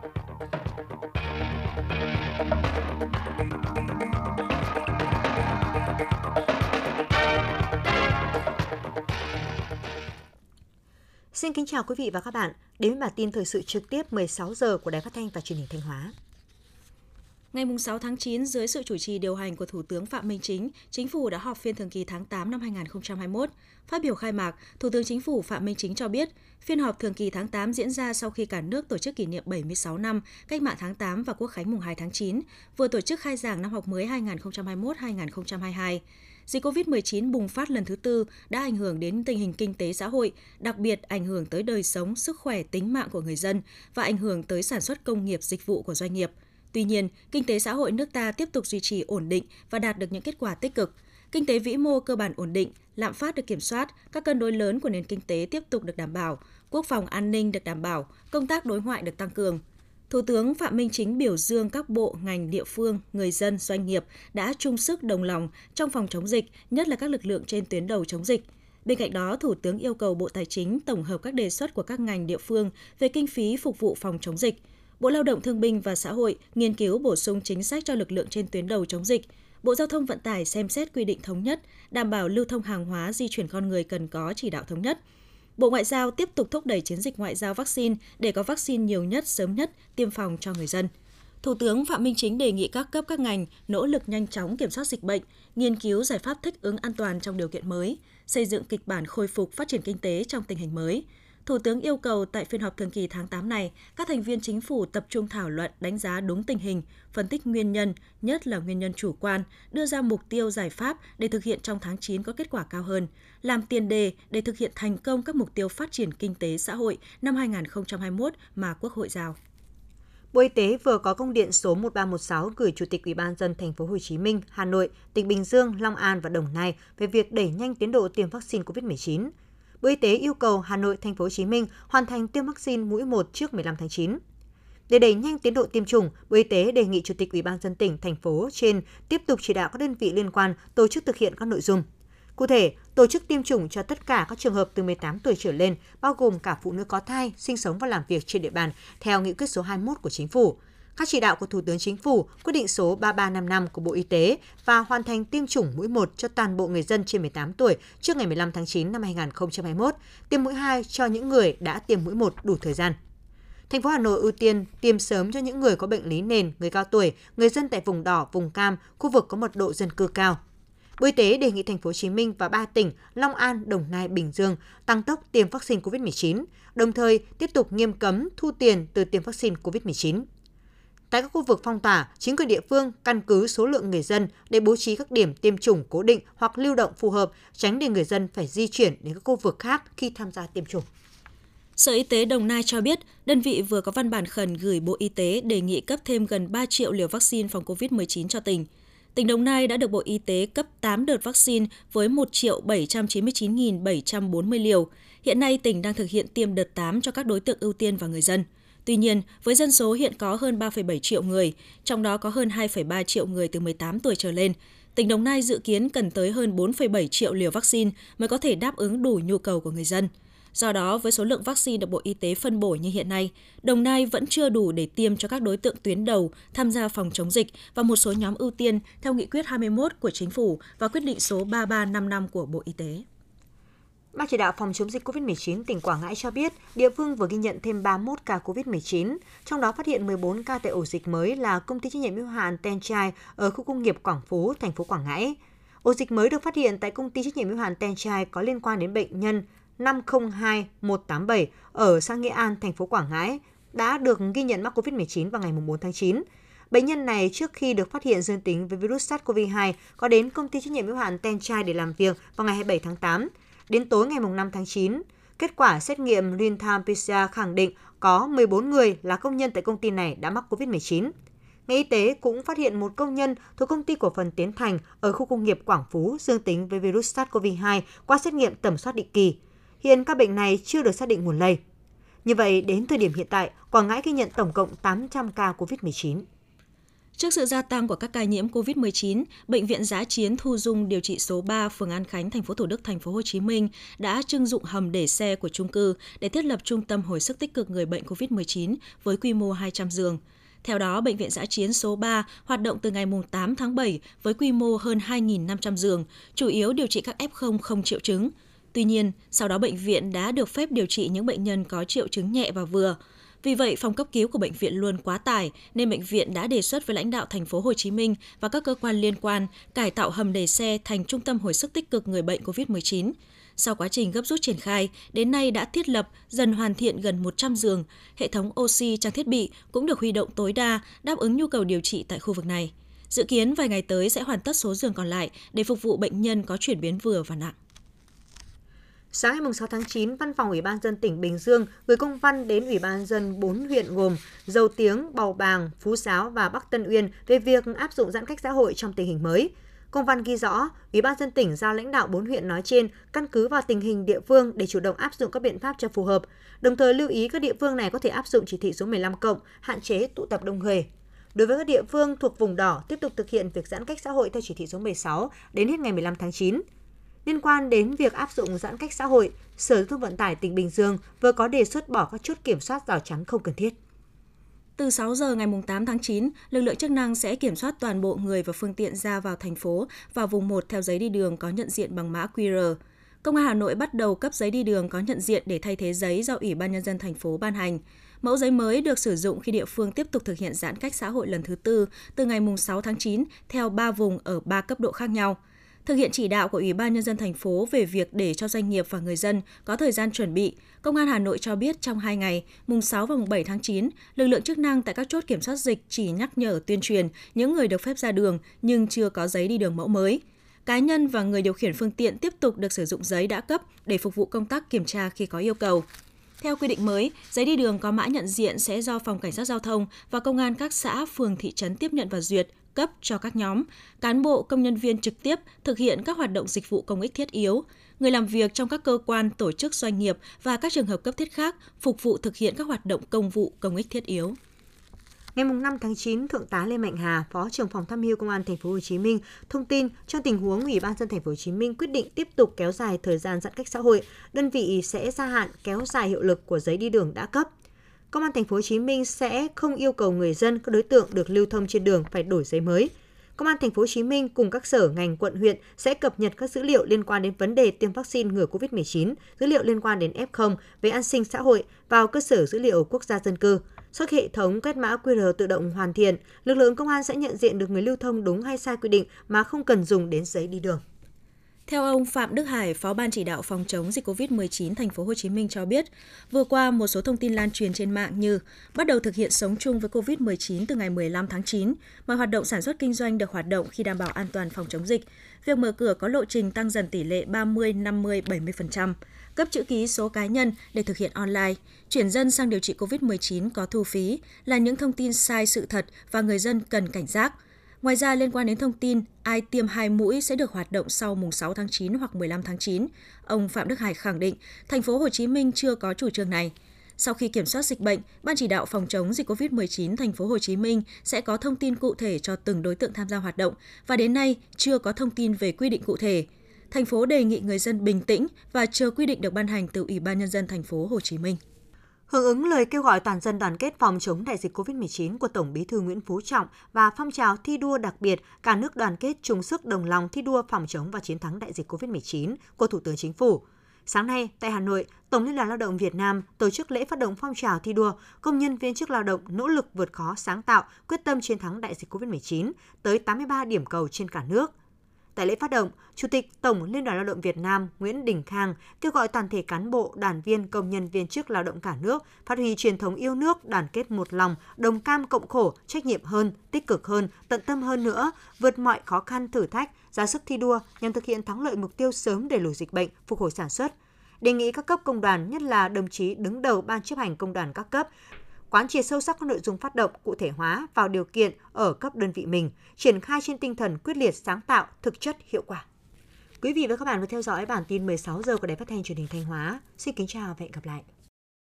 Xin kính chào quý vị và các bạn. Đến với bản tin thời sự trực tiếp 16 giờ của Đài Phát thanh và Truyền hình Thanh Hóa. Ngày 6 tháng 9, dưới sự chủ trì điều hành của Thủ tướng Phạm Minh Chính, Chính phủ đã họp phiên thường kỳ tháng 8 năm 2021. Phát biểu khai mạc, Thủ tướng Chính phủ Phạm Minh Chính cho biết, phiên họp thường kỳ tháng 8 diễn ra sau khi cả nước tổ chức kỷ niệm 76 năm Cách mạng tháng 8 và Quốc khánh mùng 2 tháng 9, vừa tổ chức khai giảng năm học mới 2021-2022 dịch COVID-19 bùng phát lần thứ tư đã ảnh hưởng đến tình hình kinh tế xã hội, đặc biệt ảnh hưởng tới đời sống, sức khỏe, tính mạng của người dân và ảnh hưởng tới sản xuất công nghiệp, dịch vụ của doanh nghiệp. Tuy nhiên, kinh tế xã hội nước ta tiếp tục duy trì ổn định và đạt được những kết quả tích cực. Kinh tế vĩ mô cơ bản ổn định, lạm phát được kiểm soát, các cân đối lớn của nền kinh tế tiếp tục được đảm bảo, quốc phòng an ninh được đảm bảo, công tác đối ngoại được tăng cường, Thủ tướng Phạm Minh Chính biểu dương các bộ, ngành, địa phương, người dân, doanh nghiệp đã chung sức đồng lòng trong phòng chống dịch, nhất là các lực lượng trên tuyến đầu chống dịch. Bên cạnh đó, Thủ tướng yêu cầu Bộ Tài chính tổng hợp các đề xuất của các ngành địa phương về kinh phí phục vụ phòng chống dịch. Bộ Lao động Thương binh và Xã hội nghiên cứu bổ sung chính sách cho lực lượng trên tuyến đầu chống dịch. Bộ Giao thông Vận tải xem xét quy định thống nhất, đảm bảo lưu thông hàng hóa di chuyển con người cần có chỉ đạo thống nhất – Bộ Ngoại giao tiếp tục thúc đẩy chiến dịch ngoại giao vaccine để có vaccine nhiều nhất, sớm nhất, tiêm phòng cho người dân. Thủ tướng Phạm Minh Chính đề nghị các cấp các ngành nỗ lực nhanh chóng kiểm soát dịch bệnh, nghiên cứu giải pháp thích ứng an toàn trong điều kiện mới, xây dựng kịch bản khôi phục phát triển kinh tế trong tình hình mới, Thủ tướng yêu cầu tại phiên họp thường kỳ tháng 8 này, các thành viên chính phủ tập trung thảo luận đánh giá đúng tình hình, phân tích nguyên nhân, nhất là nguyên nhân chủ quan, đưa ra mục tiêu giải pháp để thực hiện trong tháng 9 có kết quả cao hơn, làm tiền đề để thực hiện thành công các mục tiêu phát triển kinh tế xã hội năm 2021 mà Quốc hội giao. Bộ Y tế vừa có công điện số 1316 gửi Chủ tịch Ủy ban dân thành phố Hồ Chí Minh, Hà Nội, tỉnh Bình Dương, Long An và Đồng Nai về việc đẩy nhanh tiến độ tiêm vaccine COVID-19. Bộ Y tế yêu cầu Hà Nội, Thành phố Hồ Chí Minh hoàn thành tiêm vaccine mũi 1 trước 15 tháng 9. Để đẩy nhanh tiến độ tiêm chủng, Bộ Y tế đề nghị Chủ tịch Ủy ban dân tỉnh, thành phố trên tiếp tục chỉ đạo các đơn vị liên quan tổ chức thực hiện các nội dung. Cụ thể, tổ chức tiêm chủng cho tất cả các trường hợp từ 18 tuổi trở lên, bao gồm cả phụ nữ có thai, sinh sống và làm việc trên địa bàn, theo nghị quyết số 21 của Chính phủ, các chỉ đạo của Thủ tướng Chính phủ, quyết định số 3355 của Bộ Y tế và hoàn thành tiêm chủng mũi 1 cho toàn bộ người dân trên 18 tuổi trước ngày 15 tháng 9 năm 2021, tiêm mũi 2 cho những người đã tiêm mũi 1 đủ thời gian. Thành phố Hà Nội ưu tiên tiêm sớm cho những người có bệnh lý nền, người cao tuổi, người dân tại vùng đỏ, vùng cam, khu vực có mật độ dân cư cao. Bộ Y tế đề nghị thành phố Hồ Chí Minh và ba tỉnh Long An, Đồng Nai, Bình Dương tăng tốc tiêm vaccine COVID-19, đồng thời tiếp tục nghiêm cấm thu tiền từ tiêm vaccine COVID-19. Tại các khu vực phong tỏa, chính quyền địa phương căn cứ số lượng người dân để bố trí các điểm tiêm chủng cố định hoặc lưu động phù hợp, tránh để người dân phải di chuyển đến các khu vực khác khi tham gia tiêm chủng. Sở Y tế Đồng Nai cho biết, đơn vị vừa có văn bản khẩn gửi Bộ Y tế đề nghị cấp thêm gần 3 triệu liều vaccine phòng COVID-19 cho tỉnh. Tỉnh Đồng Nai đã được Bộ Y tế cấp 8 đợt vaccine với 1 triệu 799.740 liều. Hiện nay, tỉnh đang thực hiện tiêm đợt 8 cho các đối tượng ưu tiên và người dân – Tuy nhiên, với dân số hiện có hơn 3,7 triệu người, trong đó có hơn 2,3 triệu người từ 18 tuổi trở lên, tỉnh Đồng Nai dự kiến cần tới hơn 4,7 triệu liều vaccine mới có thể đáp ứng đủ nhu cầu của người dân. Do đó, với số lượng vaccine được Bộ Y tế phân bổ như hiện nay, Đồng Nai vẫn chưa đủ để tiêm cho các đối tượng tuyến đầu tham gia phòng chống dịch và một số nhóm ưu tiên theo nghị quyết 21 của Chính phủ và quyết định số 3355 của Bộ Y tế. Ban chỉ đạo phòng chống dịch COVID-19 tỉnh Quảng Ngãi cho biết, địa phương vừa ghi nhận thêm 31 ca COVID-19, trong đó phát hiện 14 ca tại ổ dịch mới là công ty trách nhiệm hữu hạn Tenchai ở khu công nghiệp Quảng Phú, thành phố Quảng Ngãi. Ổ dịch mới được phát hiện tại công ty trách nhiệm hữu hạn Tenchai có liên quan đến bệnh nhân 502187 ở xã Nghĩa An, thành phố Quảng Ngãi đã được ghi nhận mắc COVID-19 vào ngày 4 tháng 9. Bệnh nhân này trước khi được phát hiện dương tính với virus SARS-CoV-2 có đến công ty trách nhiệm hữu hạn Tenchai để làm việc vào ngày 27 tháng 8 Đến tối ngày 5 tháng 9, kết quả xét nghiệm real-time PCR khẳng định có 14 người là công nhân tại công ty này đã mắc COVID-19. Ngành y tế cũng phát hiện một công nhân thuộc công ty cổ phần Tiến Thành ở khu công nghiệp Quảng Phú dương tính với virus SARS-CoV-2 qua xét nghiệm tầm soát định kỳ. Hiện các bệnh này chưa được xác định nguồn lây. Như vậy, đến thời điểm hiện tại, Quảng Ngãi ghi nhận tổng cộng 800 ca COVID-19. Trước sự gia tăng của các ca nhiễm COVID-19, bệnh viện giã Chiến Thu Dung điều trị số 3 phường An Khánh, thành phố Thủ Đức, thành phố Hồ Chí Minh đã trưng dụng hầm để xe của chung cư để thiết lập trung tâm hồi sức tích cực người bệnh COVID-19 với quy mô 200 giường. Theo đó, Bệnh viện Giã Chiến số 3 hoạt động từ ngày 8 tháng 7 với quy mô hơn 2.500 giường, chủ yếu điều trị các F0 không triệu chứng. Tuy nhiên, sau đó bệnh viện đã được phép điều trị những bệnh nhân có triệu chứng nhẹ và vừa. Vì vậy, phòng cấp cứu của bệnh viện luôn quá tải nên bệnh viện đã đề xuất với lãnh đạo thành phố Hồ Chí Minh và các cơ quan liên quan cải tạo hầm đầy xe thành trung tâm hồi sức tích cực người bệnh COVID-19. Sau quá trình gấp rút triển khai, đến nay đã thiết lập, dần hoàn thiện gần 100 giường, hệ thống oxy trang thiết bị cũng được huy động tối đa đáp ứng nhu cầu điều trị tại khu vực này. Dự kiến vài ngày tới sẽ hoàn tất số giường còn lại để phục vụ bệnh nhân có chuyển biến vừa và nặng. Sáng ngày 6 tháng 9, Văn phòng Ủy ban dân tỉnh Bình Dương gửi công văn đến Ủy ban dân 4 huyện gồm Dầu Tiếng, Bầu Bàng, Phú Giáo và Bắc Tân Uyên về việc áp dụng giãn cách xã hội trong tình hình mới. Công văn ghi rõ, Ủy ban dân tỉnh giao lãnh đạo 4 huyện nói trên căn cứ vào tình hình địa phương để chủ động áp dụng các biện pháp cho phù hợp, đồng thời lưu ý các địa phương này có thể áp dụng chỉ thị số 15 cộng, hạn chế tụ tập đông người. Đối với các địa phương thuộc vùng đỏ, tiếp tục thực hiện việc giãn cách xã hội theo chỉ thị số 16 đến hết ngày 15 tháng 9. Liên quan đến việc áp dụng giãn cách xã hội, Sở Giao thông Vận tải tỉnh Bình Dương vừa có đề xuất bỏ các chốt kiểm soát rào chắn không cần thiết. Từ 6 giờ ngày 8 tháng 9, lực lượng chức năng sẽ kiểm soát toàn bộ người và phương tiện ra vào thành phố và vùng 1 theo giấy đi đường có nhận diện bằng mã QR. Công an Hà Nội bắt đầu cấp giấy đi đường có nhận diện để thay thế giấy do Ủy ban nhân dân thành phố ban hành. Mẫu giấy mới được sử dụng khi địa phương tiếp tục thực hiện giãn cách xã hội lần thứ tư từ ngày 6 tháng 9 theo 3 vùng ở 3 cấp độ khác nhau. Thực hiện chỉ đạo của Ủy ban Nhân dân thành phố về việc để cho doanh nghiệp và người dân có thời gian chuẩn bị, Công an Hà Nội cho biết trong 2 ngày, mùng 6 và mùng 7 tháng 9, lực lượng chức năng tại các chốt kiểm soát dịch chỉ nhắc nhở tuyên truyền những người được phép ra đường nhưng chưa có giấy đi đường mẫu mới. Cá nhân và người điều khiển phương tiện tiếp tục được sử dụng giấy đã cấp để phục vụ công tác kiểm tra khi có yêu cầu. Theo quy định mới, giấy đi đường có mã nhận diện sẽ do Phòng Cảnh sát Giao thông và Công an các xã, phường, thị trấn tiếp nhận và duyệt, cấp cho các nhóm, cán bộ công nhân viên trực tiếp thực hiện các hoạt động dịch vụ công ích thiết yếu, người làm việc trong các cơ quan, tổ chức doanh nghiệp và các trường hợp cấp thiết khác phục vụ thực hiện các hoạt động công vụ công ích thiết yếu. Ngày 5 tháng 9, Thượng tá Lê Mạnh Hà, Phó trưởng phòng tham mưu Công an thành phố Hồ Chí Minh thông tin trong tình huống Ủy ban dân thành phố Hồ Chí Minh quyết định tiếp tục kéo dài thời gian giãn cách xã hội, đơn vị sẽ gia hạn kéo dài hiệu lực của giấy đi đường đã cấp. Công an thành phố Hồ Chí Minh sẽ không yêu cầu người dân các đối tượng được lưu thông trên đường phải đổi giấy mới. Công an thành phố Hồ Chí Minh cùng các sở ngành quận huyện sẽ cập nhật các dữ liệu liên quan đến vấn đề tiêm vaccine ngừa COVID-19, dữ liệu liên quan đến F0 về an sinh xã hội vào cơ sở dữ liệu quốc gia dân cư. Sau khi hệ thống quét mã QR tự động hoàn thiện, lực lượng công an sẽ nhận diện được người lưu thông đúng hay sai quy định mà không cần dùng đến giấy đi đường. Theo ông Phạm Đức Hải, Phó ban chỉ đạo phòng chống dịch COVID-19 thành phố Hồ Chí Minh cho biết, vừa qua một số thông tin lan truyền trên mạng như bắt đầu thực hiện sống chung với COVID-19 từ ngày 15 tháng 9, mọi hoạt động sản xuất kinh doanh được hoạt động khi đảm bảo an toàn phòng chống dịch. Việc mở cửa có lộ trình tăng dần tỷ lệ 30, 50, 70%, cấp chữ ký số cá nhân để thực hiện online, chuyển dân sang điều trị COVID-19 có thu phí là những thông tin sai sự thật và người dân cần cảnh giác – Ngoài ra, liên quan đến thông tin ai tiêm hai mũi sẽ được hoạt động sau mùng 6 tháng 9 hoặc 15 tháng 9, ông Phạm Đức Hải khẳng định thành phố Hồ Chí Minh chưa có chủ trương này. Sau khi kiểm soát dịch bệnh, Ban chỉ đạo phòng chống dịch COVID-19 thành phố Hồ Chí Minh sẽ có thông tin cụ thể cho từng đối tượng tham gia hoạt động và đến nay chưa có thông tin về quy định cụ thể. Thành phố đề nghị người dân bình tĩnh và chờ quy định được ban hành từ Ủy ban nhân dân thành phố Hồ Chí Minh. Hưởng ứng lời kêu gọi toàn dân đoàn kết phòng chống đại dịch COVID-19 của Tổng Bí thư Nguyễn Phú Trọng và phong trào thi đua đặc biệt cả nước đoàn kết chung sức đồng lòng thi đua phòng chống và chiến thắng đại dịch COVID-19 của Thủ tướng Chính phủ. Sáng nay, tại Hà Nội, Tổng Liên đoàn Lao động Việt Nam tổ chức lễ phát động phong trào thi đua công nhân viên chức lao động nỗ lực vượt khó sáng tạo, quyết tâm chiến thắng đại dịch COVID-19 tới 83 điểm cầu trên cả nước Tại lễ phát động, Chủ tịch Tổng Liên đoàn Lao động Việt Nam Nguyễn Đình Khang kêu gọi toàn thể cán bộ, đoàn viên, công nhân viên chức lao động cả nước phát huy truyền thống yêu nước, đoàn kết một lòng, đồng cam cộng khổ, trách nhiệm hơn, tích cực hơn, tận tâm hơn nữa, vượt mọi khó khăn thử thách, ra sức thi đua nhằm thực hiện thắng lợi mục tiêu sớm đẩy lùi dịch bệnh, phục hồi sản xuất. Đề nghị các cấp công đoàn, nhất là đồng chí đứng đầu ban chấp hành công đoàn các cấp, quán triệt sâu sắc các nội dung phát động cụ thể hóa vào điều kiện ở cấp đơn vị mình, triển khai trên tinh thần quyết liệt sáng tạo, thực chất hiệu quả. Quý vị và các bạn vừa theo dõi bản tin 16 giờ của Đài Phát thanh Truyền hình Thanh Hóa. Xin kính chào và hẹn gặp lại.